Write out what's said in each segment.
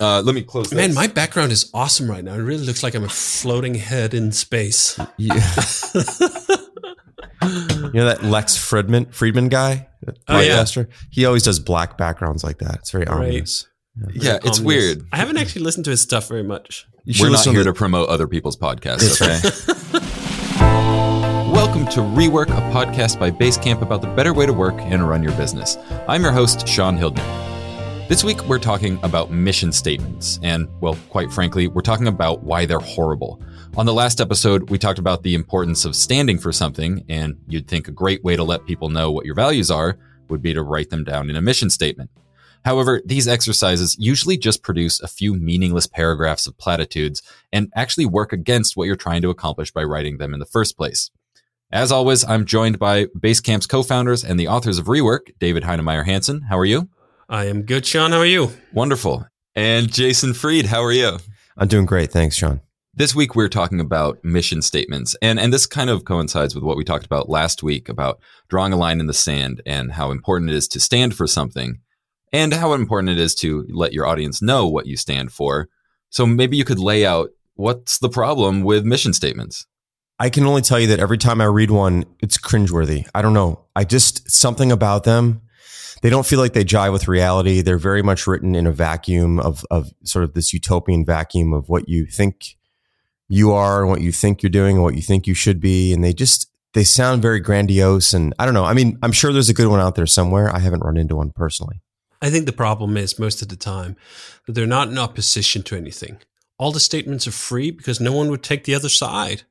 Uh, let me close. Man, this. my background is awesome right now. It really looks like I'm a floating head in space. Yeah. you know that Lex Fridman Fridman guy, that Oh, yeah. podcaster? He always does black backgrounds like that. It's very Right. ominous. yeah, it's Ominous. weird. I haven't actually listened to his stuff very much. You We're not here to to promote other people's podcasts. Okay. Welcome to Rework, a podcast by Basecamp about the better way to work and run your business. I'm your host, Shaun Hildner. This week, we're talking about mission statements. And, well, quite frankly, we're talking about why they're horrible. On the last episode, we talked about the importance of standing for something, and you'd think a great way to let people know what your values are would be to write them down in a mission statement. However, these exercises usually just produce a few meaningless paragraphs of platitudes and actually work against what you're trying to accomplish by writing them in the first place. As always, I'm joined by Basecamp's co-founders and the authors of Rework, David Heinemeier Hansson. How are you? I am good, Shaun. How are you? Wonderful. And Jason Fried, how are you? I'm doing great. Thanks, Shaun. This week we're talking about mission statements. And and this kind of coincides with what we talked about last week about drawing a line in the sand and how important it is to stand for something and how important it is to let your audience know what you stand for. So maybe you could lay out what's the problem with mission statements. I can only tell you that every time I read one, it's cringeworthy. I don't know. I just something about them. They don't feel like they jive with reality. They're very much written in a vacuum of of sort of this utopian vacuum of what you think you are and what you think you're doing and what you think you should be. And they just they sound very grandiose. And I don't know. I mean, I'm sure there's a good one out there somewhere. I haven't run into one personally. I think the problem is most of the time that they're not in opposition to anything. All the statements are free because no one would take the other side.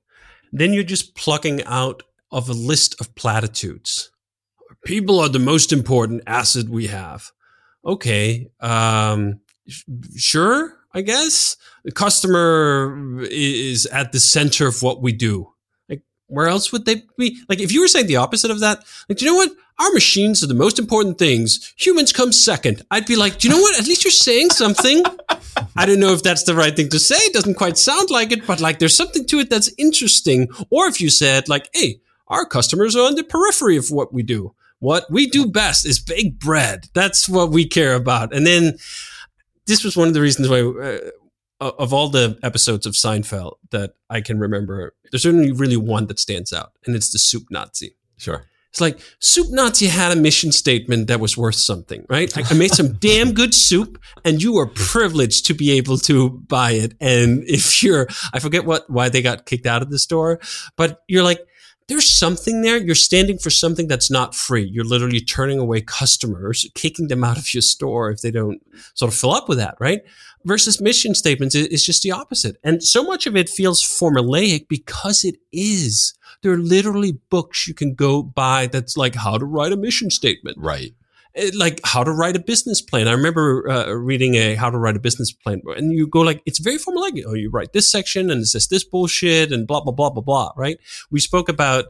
Then you're just plucking out of a list of platitudes. People are the most important asset we have. Okay, um, sure, I guess. The customer is at the center of what we do. Like, where else would they be? Like, if you were saying the opposite of that, like, do you know what? Our machines are the most important things. Humans come second. I'd be like, do you know what? At least you're saying something. I don't know if that's the right thing to say. It doesn't quite sound like it, but like there's something to it that's interesting. Or if you said like, hey, our customers are on the periphery of what we do. What we do best is bake bread. That's what we care about. And then this was one of the reasons why, uh, of all the episodes of Seinfeld that I can remember, there's only really one that stands out, and it's the soup Nazi. Sure. It's like Soup Nazi had a mission statement that was worth something, right? Like, I made some damn good soup and you were privileged to be able to buy it. And if you're, I forget what, why they got kicked out of the store, but you're like, there's something there. You're standing for something that's not free. You're literally turning away customers, kicking them out of your store if they don't sort of fill up with that, right? Versus mission statements i- is just the opposite. And so much of it feels formulaic because it is. There are literally books you can go buy that's like how to write a mission statement Right. It- like how to write a business plan. I remember uh, reading a how to write a business plan, and you go like it's very formulaic. Oh, you write this section, and it says this bullshit, and blah blah blah blah blah. Right? We spoke about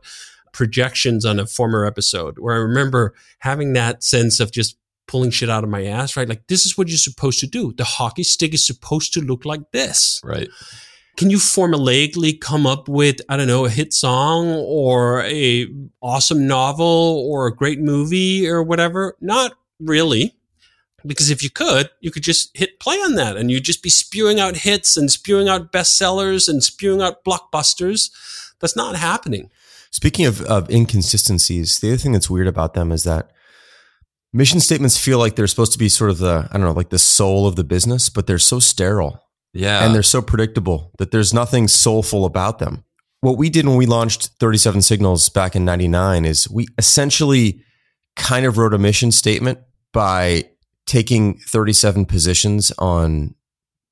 projections on a former episode where I remember having that sense of just pulling shit out of my ass. Right? Like this is what you're supposed to do. The hockey stick is supposed to look like this Right. Can you formulaically come up with i don't know a hit song or a awesome novel or a great movie or whatever? Not really. Because if you could you could just hit play on that and you'd just be spewing out hits and spewing out bestsellers and spewing out blockbusters. That's not happening. Speaking of, of inconsistencies, the other thing that's weird about them is that mission statements feel like they're supposed to be sort of the, I don't know, like the soul of the business, but they're so sterile Yeah. and they're so predictable that there's nothing soulful about them. What we did when we launched 37 Signals back in 99 is we essentially kind of wrote a mission statement by taking 37 positions on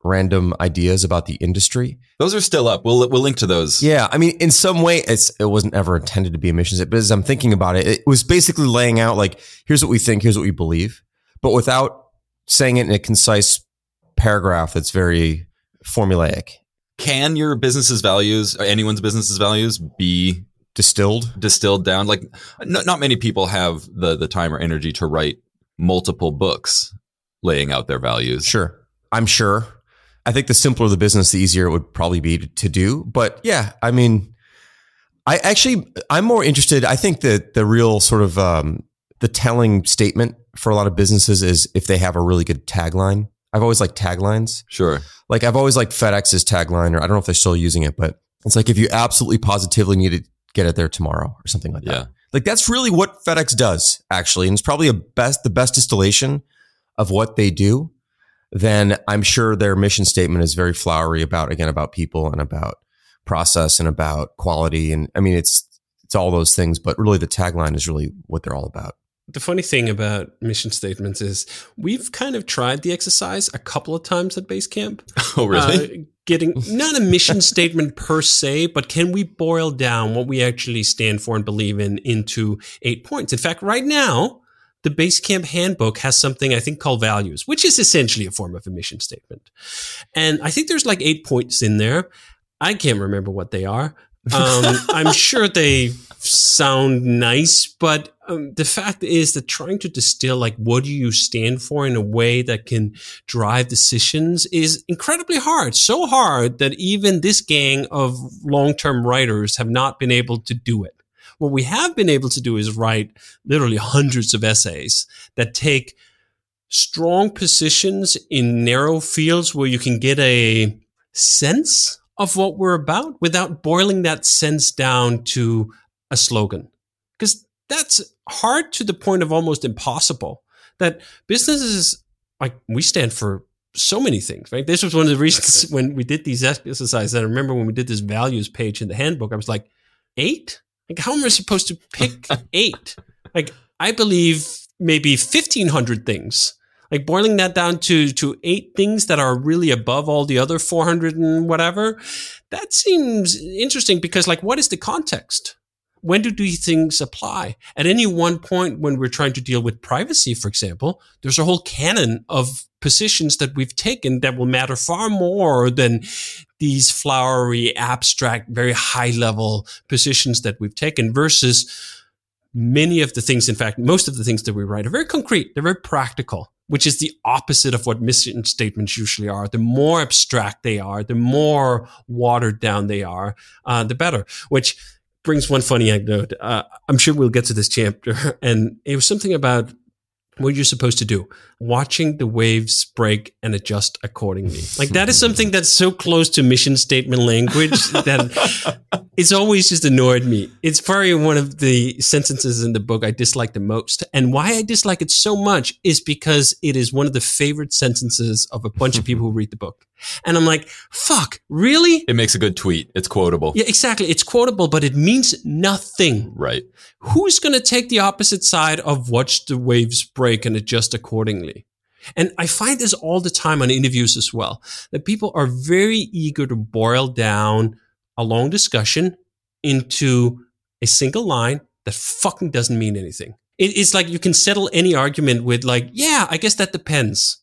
random ideas about the industry those are still up. We'll we'll link to those. yeah, I mean, in some way, it's it wasn't ever intended to be a mission statement. But as I'm thinking about it, it was basically laying out like, here's what we think, here's what we believe, but without saying it in a concise paragraph that's very formulaic, Can your business's values, or anyone's business's values, be distilled. distilled down? Like, not, not many people have the the time or energy to write multiple books laying out their values. Sure, I'm sure. I think the simpler the business, the easier it would probably be to, to do. But yeah, I mean, I actually I'm more interested. I think that the real sort of um, the telling statement for a lot of businesses is if they have a really good tagline. I've always liked taglines. Sure. Like I've always liked FedEx's tagline, or I don't know if they're still using it, but it's like if you absolutely positively need to get it there tomorrow or something like that. Yeah. Like that's really what FedEx does, actually. And it's probably a best the best distillation of what they do. Then I'm sure their mission statement is very flowery about again about people and about process and about quality. And I mean it's it's all those things, but really the tagline is really what they're all about. The funny thing about mission statements is we've kind of tried the exercise a couple of times at Basecamp. Oh, really? Uh, getting not a mission statement per se, but can we boil down what we actually stand for and believe in into eight points? In fact, right now, the Basecamp handbook has something I think called values, which is essentially a form of a mission statement. And I think there's like eight points in there. I can't remember what they are. Um, I'm sure they sound nice, but um, the fact is that trying to distill like what do you stand for in a way that can drive decisions is incredibly hard. So hard that even this gang of long-term writers have not been able to do it. What we have been able to do is write literally hundreds of essays that take strong positions in narrow fields where you can get a sense of what we're about without boiling that sense down to a slogan. Because that's hard to the point of almost impossible. That businesses, like we stand for so many things, right? This was one of the reasons when we did these exercises. I remember when we did this values page in the handbook, I was like, eight? Like, how am I supposed to pick eight? Like, I believe maybe 1500 things like boiling that down to to eight things that are really above all the other 400 and whatever that seems interesting because like what is the context when do these things apply at any one point when we're trying to deal with privacy for example there's a whole canon of positions that we've taken that will matter far more than these flowery abstract very high level positions that we've taken versus many of the things, in fact, most of the things that we write are very concrete. They're very practical, which is the opposite of what mission statements usually are. The more abstract they are, the more watered down they are, uh, the better, which brings one funny anecdote. Uh, I'm sure we'll get to this chapter. And it was something about what you're supposed to do. Watching the waves break and adjust accordingly. Like that is something that's so close to mission statement language that it's always just annoyed me. It's probably one of the sentences in the book i dislike the most. And why i dislike it so much is because it is one of the favorite sentences of a bunch of people who read the book and i'm like fuck really It makes a good tweet. It's quotable. yeah exactly it's quotable but it means nothing Right. who's going to take the opposite side of watch the waves break and adjust accordingly? And I find this all the time on interviews as well, that people are very eager to boil down a long discussion into a single line that fucking doesn't mean anything. It's like you can settle any argument with like, yeah, I guess that depends.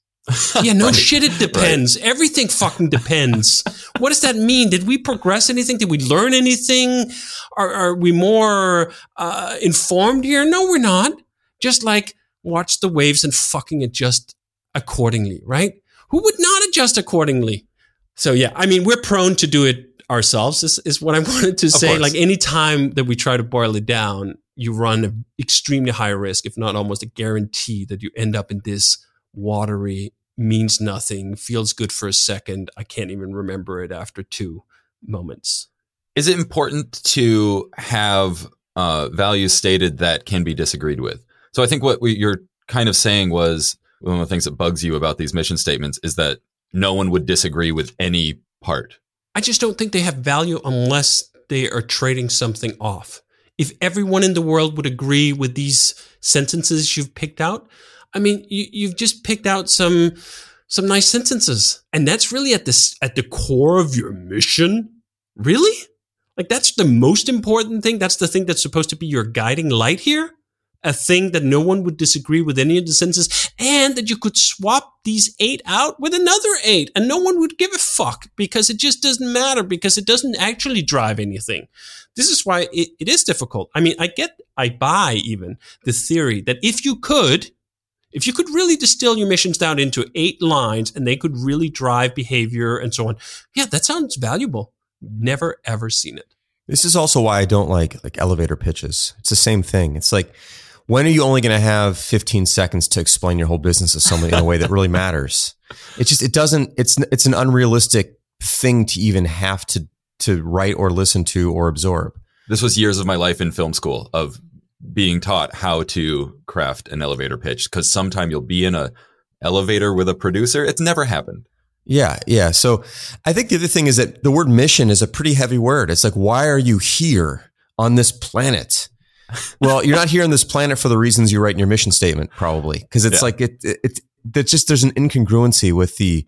Yeah, no Right. shit, it depends. Everything fucking depends. what does that mean? Did we progress anything? Did we learn anything? Are, are we more uh, informed here? No, we're not. Just like watch the waves and fucking adjust accordingly, right? Who would not adjust accordingly? So yeah, I mean, we're prone to do it ourselves. Is, is what I wanted to say. course. Like any time that we try to boil it down, you run an extremely high risk, if not almost a guarantee, that you end up in this watery, means nothing, feels good for a second. I can't even remember it after two moments. Is it important to have uh, values stated that can be disagreed with? So I think what we, you're kind of saying was one of the things that bugs you about these mission statements is that no one would disagree with any part. I just don't think they have value unless they are trading something off. If everyone in the world would agree with these sentences you've picked out, I mean, you, you've just picked out some some nice sentences, and that's really at this at the core of your mission. Really, like that's the most important thing. That's the thing that's supposed to be your guiding light here. A thing that no one would disagree with any of the sentences, and that you could swap these eight out with another eight, and no one would give a fuck because it just doesn't matter because it doesn't actually drive anything. This is why it, it is difficult. I mean, I get, I buy even the theory that if you could, if you could really distill your missions down into eight lines and they could really drive behavior and so on, yeah, that sounds valuable. Never ever seen it. This is also why I don't like like elevator pitches. It's the same thing. It's like when are you only going to have 15 seconds to explain your whole business to somebody in a way that really matters? It just it doesn't. It's it's an unrealistic thing to even have to to write or listen to or absorb. This was years of my life in film school of being taught how to craft an elevator pitch because sometime you'll be in a elevator with a producer. It's never happened. Yeah, yeah. So I think the other thing is that the word mission is a pretty heavy word. It's like, why are you here on this planet? well, you're not here on this planet for the reasons you write in your mission statement, probably, because it's yeah. like it, it, it, it's just there's an incongruency with the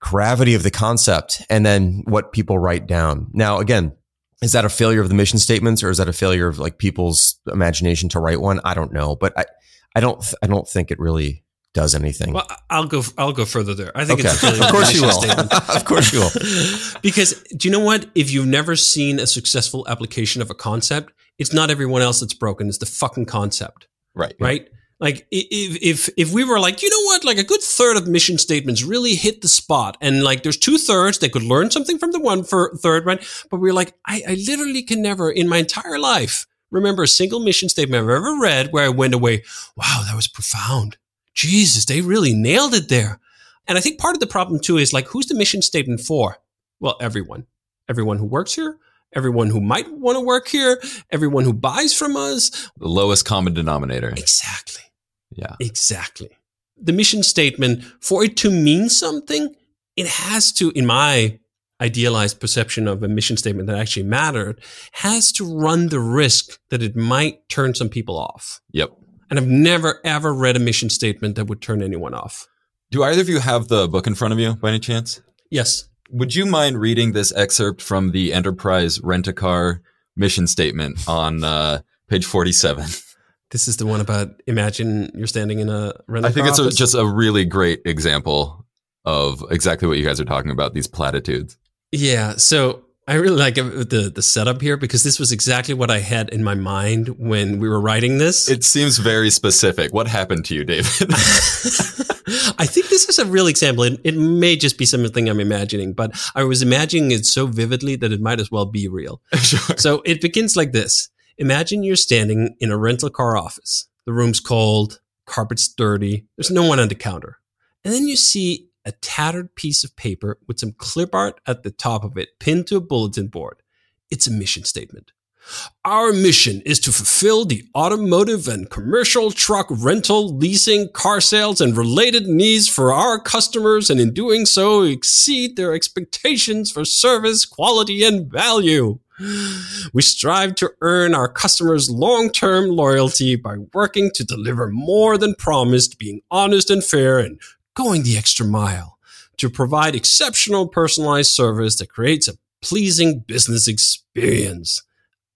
gravity of the concept and then what people write down. Now, again, is that a failure of the mission statements or is that a failure of like people's imagination to write one? I don't know, but I, I don't, I don't think it really does anything. Well, I'll go. I'll go further there. I think okay. it's a of course you will. of course you will. because do you know what? If you've never seen a successful application of a concept, it's not everyone else that's broken. It's the fucking concept. Right. Right. Like if if if we were like, you know what, like a good third of mission statements really hit the spot, and like there's two thirds they could learn something from the one for third, right? But we are like, I, I literally can never in my entire life remember a single mission statement I've ever read where I went away, wow, that was profound. Jesus, they really nailed it there. And I think part of the problem too is like, who's the mission statement for? Well, everyone, everyone who works here, everyone who might want to work here, everyone who buys from us. The lowest common denominator. Exactly. Yeah. Exactly. The mission statement, for it to mean something, it has to, in my idealized perception of a mission statement that actually mattered, has to run the risk that it might turn some people off. Yep. And I've never ever read a mission statement that would turn anyone off. Do either of you have the book in front of you by any chance? Yes. Would you mind reading this excerpt from the Enterprise Rent a Car mission statement on uh, page 47? This is the one about imagine you're standing in a rent. I think it's a, just a really great example of exactly what you guys are talking about. These platitudes. Yeah. So I really like the the setup here because this was exactly what I had in my mind when we were writing this. It seems very specific. What happened to you, David? I think this is a real example. It, it, may just be something I'm imagining, but I was imagining it so vividly that it might as well be real. sure. So it begins like this. Imagine you're standing in a rental car office. The room's cold, carpet's dirty, there's no one on the counter. And then you see a tattered piece of paper with some clip art at the top of it pinned to a bulletin board. It's a mission statement. Our mission is to fulfill the automotive and commercial truck rental, leasing, car sales, and related needs for our customers, and in doing so, exceed their expectations for service, quality, and value. We strive to earn our customers' long-term loyalty by working to deliver more than promised, being honest and fair, and going the extra mile to provide exceptional personalized service that creates a pleasing business experience.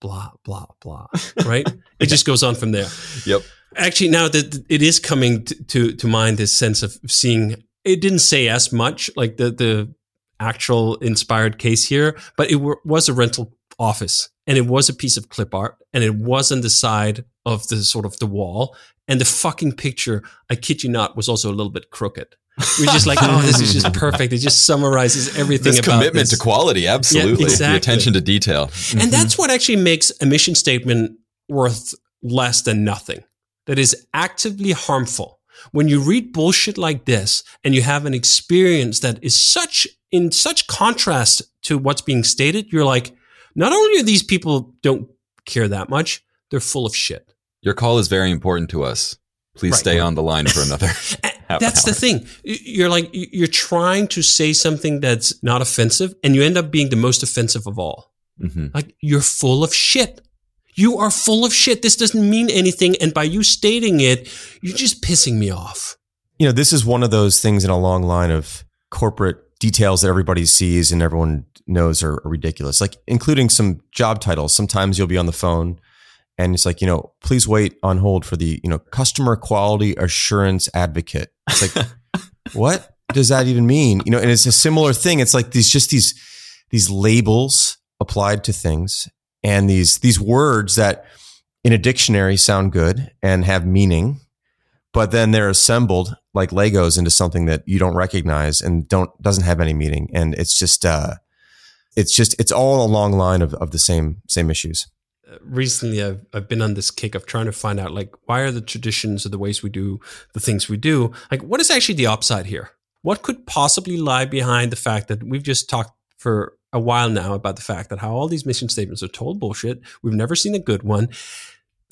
Blah, blah, blah. Right? it just goes on from there. Yep. Actually, now that it is coming to, to, to mind this sense of seeing, it didn't say as much like the, the actual inspired case here, but it was a rental office and it was a piece of clip art and it was on the side of the sort of the wall and the fucking picture i kid you not was also a little bit crooked we're just like oh this is just perfect it just summarizes everything this commitment this. to quality absolutely yeah, exactly. the attention to detail mm-hmm. and that's what actually makes a mission statement worth less than nothing that is actively harmful when you read bullshit like this and you have an experience that is such in such contrast to what's being stated you're like not only are these people don't care that much, they're full of shit. Your call is very important to us. Please right. stay on the line for another. that's the thing. You're like you're trying to say something that's not offensive, and you end up being the most offensive of all. Mm-hmm. Like you're full of shit. You are full of shit. This doesn't mean anything, and by you stating it, you're just pissing me off. You know, this is one of those things in a long line of corporate details that everybody sees and everyone knows are, ridiculous, like including some job titles. Sometimes you'll be on the phone and it's like, you know, please wait on hold for the, you know, customer quality assurance advocate. It's like, what does that even mean? You know, and it's a similar thing. It's like these, just these, these labels applied to things and these, these words that in a dictionary sound good and have meaning, but then they're assembled like Legos into something that you don't recognize and don't, doesn't have any meaning. And it's just, uh, it's just it's all a long line of, of the same same issues recently I've, I've been on this kick of trying to find out like why are the traditions or the ways we do the things we do like what is actually the upside here? What could possibly lie behind the fact that we've just talked for a while now about the fact that how all these mission statements are told bullshit. We've never seen a good one.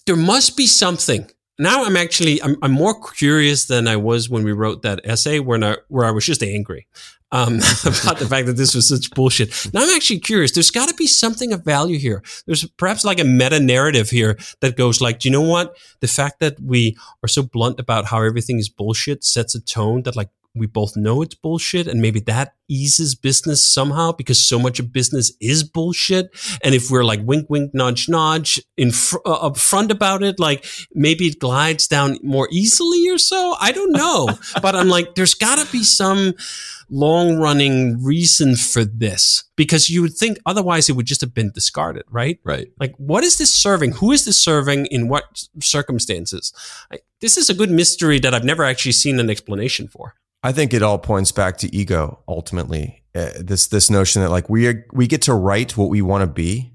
There must be something now i'm actually i'm, I'm more curious than i was when we wrote that essay where I, where I was just angry um, about the fact that this was such bullshit. Now I'm actually curious. There's got to be something of value here. There's perhaps like a meta narrative here that goes like, do you know what? The fact that we are so blunt about how everything is bullshit sets a tone that like we both know it's bullshit and maybe that eases business somehow because so much of business is bullshit. And if we're like wink wink nudge nudge in fr- uh, up front about it like maybe it glides down more easily or so? I don't know. But i'm like there's got to be some long running reason for this because you would think otherwise it would just have been discarded right? Right. Like what is this serving? Who is this serving? In what circumstances? Like, this is a good mystery that i've never actually seen an explanation for I think it all points back to ego ultimately. Uh, this this notion that like we are, we get to write what we want to be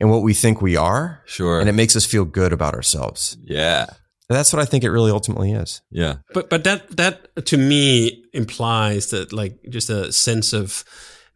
and what we think we are, sure, and it makes us feel good about ourselves. Yeah, and that's what I think it really ultimately is. Yeah, but but that that to me implies that like just a sense of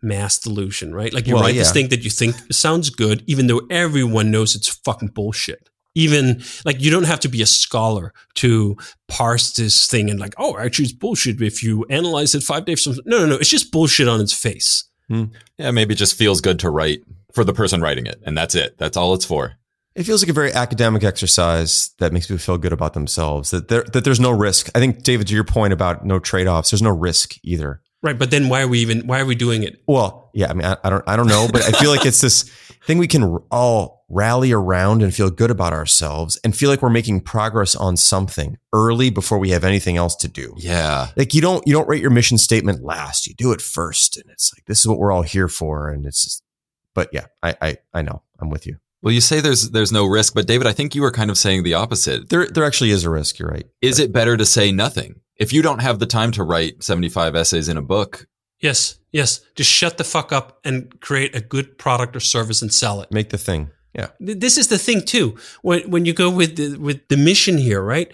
mass delusion, right? Like you well, write yeah. this thing that you think sounds good, even though everyone knows it's fucking bullshit even like you don't have to be a scholar to parse this thing and like, oh, actually it's bullshit if you analyze it five days. From, no, no, no. It's just bullshit on its face. Hmm. Yeah, maybe it just feels good to write for the person writing it. And that's it. That's all it's for. It feels like a very academic exercise that makes people feel good about themselves. That there, that there's no risk. I think David, to your point about no trade offs, there's no risk either. Right, but then why are we even? Why are we doing it? Well, yeah, I mean, I, I don't, I don't know, but I feel like it's this thing we can all rally around and feel good about ourselves and feel like we're making progress on something early before we have anything else to do. Yeah. Like you don't you don't write your mission statement last. You do it first. And it's like this is what we're all here for. And it's just but yeah, I I, I know. I'm with you. Well, you say there's there's no risk, but David, I think you were kind of saying the opposite. There there actually is a risk, you're right. Is it better to say nothing? If you don't have the time to write 75 essays in a book, Yes, yes. Just shut the fuck up and create a good product or service and sell it. Make the thing. Yeah. This is the thing too. When when you go with the, with the mission here, right?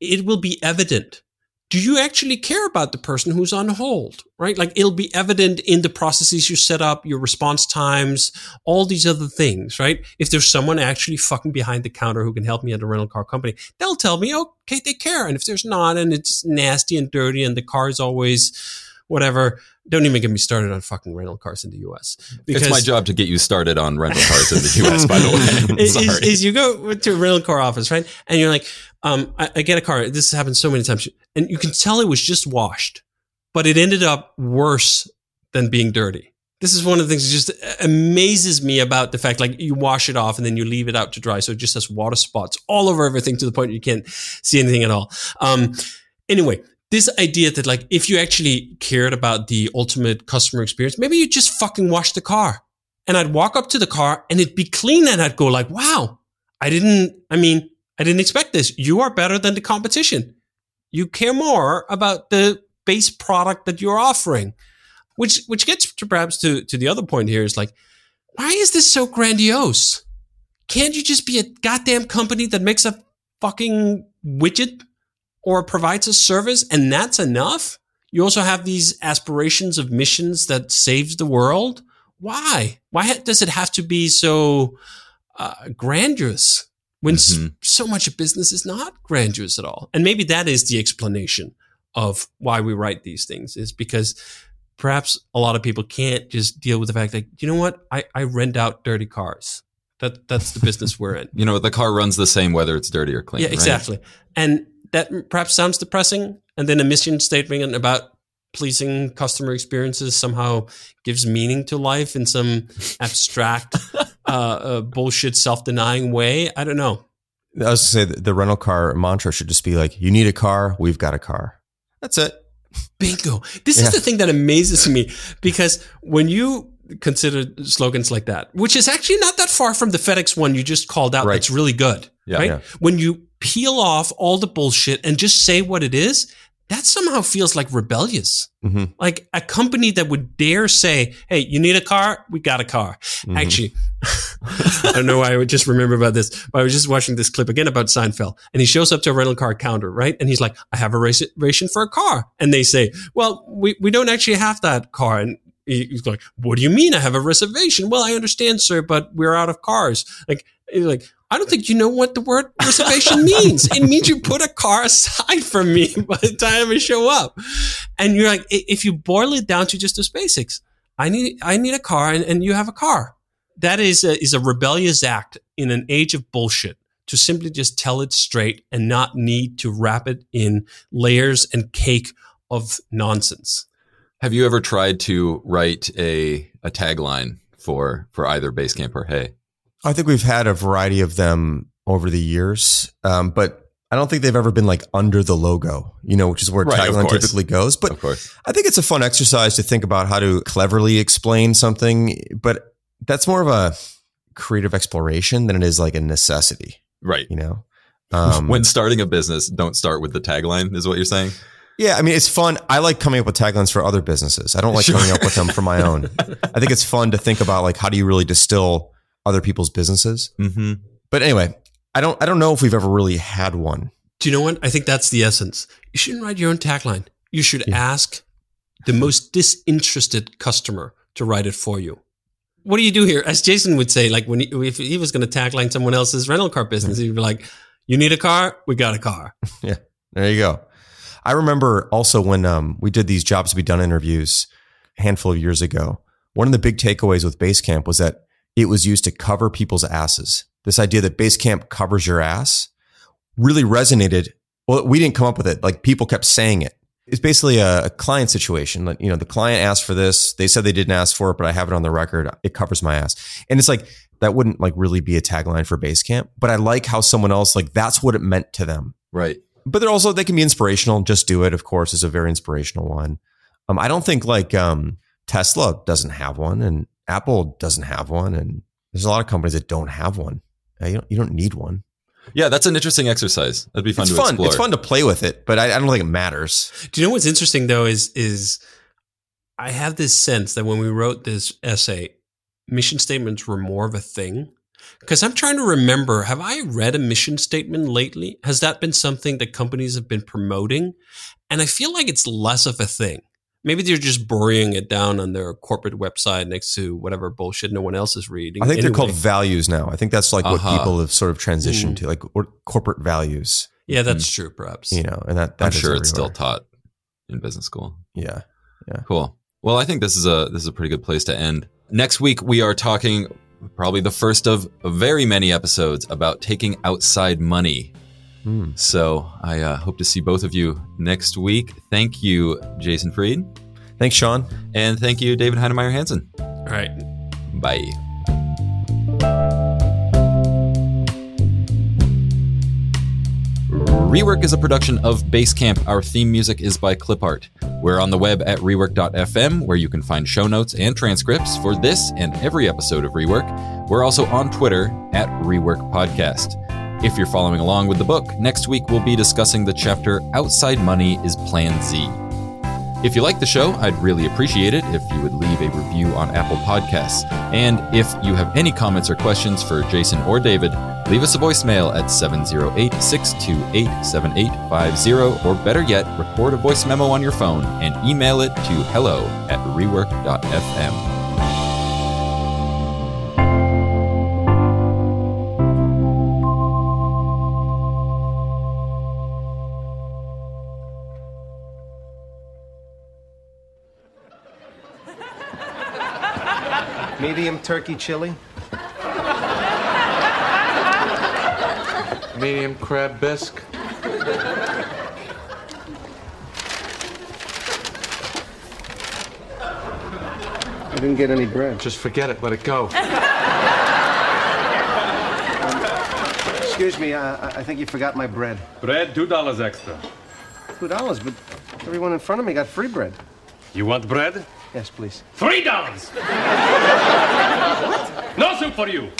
It will be evident. Do you actually care about the person who's on hold, right? Like it'll be evident in the processes you set up, your response times, all these other things, right? If there's someone actually fucking behind the counter who can help me at a rental car company, they'll tell me, oh, okay, they care. And if there's not, and it's nasty and dirty and the car is always whatever, don't even get me started on fucking rental cars in the US. Because it's my job to get you started on rental cars in the US, by the way. is, is, you go to a rental car office, right? And you're like, um, I, I get a car. This has happened so many times. And you can tell it was just washed, but it ended up worse than being dirty. This is one of the things that just amazes me about the fact, like you wash it off and then you leave it out to dry. So it just has water spots all over everything to the point you can't see anything at all. Um, anyway, this idea that like if you actually cared about the ultimate customer experience, maybe you just fucking wash the car. And I'd walk up to the car and it'd be clean and I'd go like, wow, I didn't, I mean, I didn't expect this. You are better than the competition. You care more about the base product that you're offering. Which which gets to perhaps to, to the other point here is like, why is this so grandiose? Can't you just be a goddamn company that makes a fucking widget or provides a service and that's enough? You also have these aspirations of missions that saves the world. Why? Why does it have to be so uh, grandiose when mm-hmm. so much of business is not grandiose at all? And maybe that is the explanation of why we write these things is because perhaps a lot of people can't just deal with the fact that, you know what? I, I rent out dirty cars. That, that's the business we're in. you know, the car runs the same whether it's dirty or clean. Yeah, exactly. Right? And that perhaps sounds depressing, and then a mission statement about pleasing customer experiences somehow gives meaning to life in some abstract, uh, uh, bullshit, self-denying way. I don't know. I was to say the rental car mantra should just be like, "You need a car, we've got a car." That's it. Bingo. This yeah. is the thing that amazes me because when you consider slogans like that, which is actually not that far from the FedEx one you just called out, right. that's really good. Yeah, right? Yeah. When you peel off all the bullshit and just say what it is, that somehow feels like rebellious. Mm-hmm. Like a company that would dare say, Hey, you need a car? We got a car. Mm-hmm. Actually, I don't know why I would just remember about this, but I was just watching this clip again about Seinfeld and he shows up to a rental car counter, right? And he's like, I have a reservation for a car. And they say, well, we, we don't actually have that car. And he's like, what do you mean I have a reservation? Well, I understand, sir, but we're out of cars. Like, he's like, I don't think you know what the word reservation means. it means you put a car aside for me by the time I show up. And you're like, if you boil it down to just those basics, I need, I need a car and, and you have a car. That is a, is a rebellious act in an age of bullshit to simply just tell it straight and not need to wrap it in layers and cake of nonsense. Have you ever tried to write a, a tagline for, for either Basecamp or Hey? I think we've had a variety of them over the years, um, but I don't think they've ever been like under the logo, you know, which is where Right, tagline typically goes. But Of course. I think it's a fun exercise to think about how to cleverly explain something, but that's more of a creative exploration than it is like a necessity, Right. you know? Um, when starting a business, don't start with the tagline, is what you're saying? yeah, I mean, it's fun. I like coming up with taglines for other businesses. I don't like Sure. coming up with them for my own. I think it's fun to think about like, how do you really distill other people's businesses? Mm-hmm. But anyway, I don't, I don't know if we've ever really had one. Do you know what? I think that's the essence. You shouldn't write your own tagline. You should Yeah. ask the most disinterested customer to write it for you. What do you do here? As Jason would say, like when he, if he was going to tagline someone else's rental car business, he'd be like, "You need a car? We got a car." Yeah, there you go. I remember also when um, we did these jobs to be done interviews a handful of years ago. One of the big takeaways with Basecamp was that it was used to cover people's asses. This idea that Basecamp covers your ass really resonated. Well, we didn't come up with it. Like people kept saying it. It's basically a, a client situation. Like, you know, the client asked for this. They said they didn't ask for it, but I have it on the record. It covers my ass. And it's like, that wouldn't like really be a tagline for Basecamp, but I like how someone else, like, that's what it meant to them Right. but they're also they can be inspirational. Just do it, of course, is a very inspirational one. Um, I don't think like um, Tesla doesn't have one, and Apple doesn't have one, and there's a lot of companies that don't have one. Uh, you don't you don't need one. Yeah, that's an interesting exercise. That'd be fun it's to fun. explore. It's fun to play with it, but I, I don't think it matters. Do you know what's interesting though? Is is I have this sense that when we wrote this essay, mission statements were more of a thing. Because I'm trying to remember, have I read a mission statement lately? Has that been something that companies have been promoting? And I feel like it's less of a thing. Maybe they're just burying it down on their corporate website next to whatever bullshit no one else is reading. I think they're called values now. I think that's like what Uh-huh. people have sort of transitioned Mm. to, like or corporate values. Yeah, that's true, perhaps. You know, and that, that I'm is sure it's still taught in business school. Yeah, Yeah, Cool. Well, I think this is a this is a pretty good place to end. Next week we are talking probably the first of very many episodes about taking outside money. Hmm. So I uh, hope to see both of you next week. Thank you, Jason Fried, Thanks, Shaun. and thank you, David Heinemeier Hansson. All right. Bye. Rework is a production of Basecamp. Our theme music is by Clipart. We're on the web at rework.fm, where you can find show notes and transcripts for this and every episode of Rework. We're also on Twitter at Rework Podcast. If you're following along with the book, next week we'll be discussing the chapter Outside Money is Plan Z. If you like the show, I'd really appreciate it if you would leave a review on Apple Podcasts. And if you have any comments or questions for Jason or David, leave us a voicemail at 708 628 7850, or better yet, record a voice memo on your phone and email it to hello at rework.fm. Medium turkey chili. Medium crab bisque. I didn't get any bread. Just forget it. Let it go. Excuse me, uh, I I think you forgot my bread. Bread, two dollars extra. Two dollars, but everyone in front of me got free bread. You want bread? Yes, please. Three dollars. No soup for you.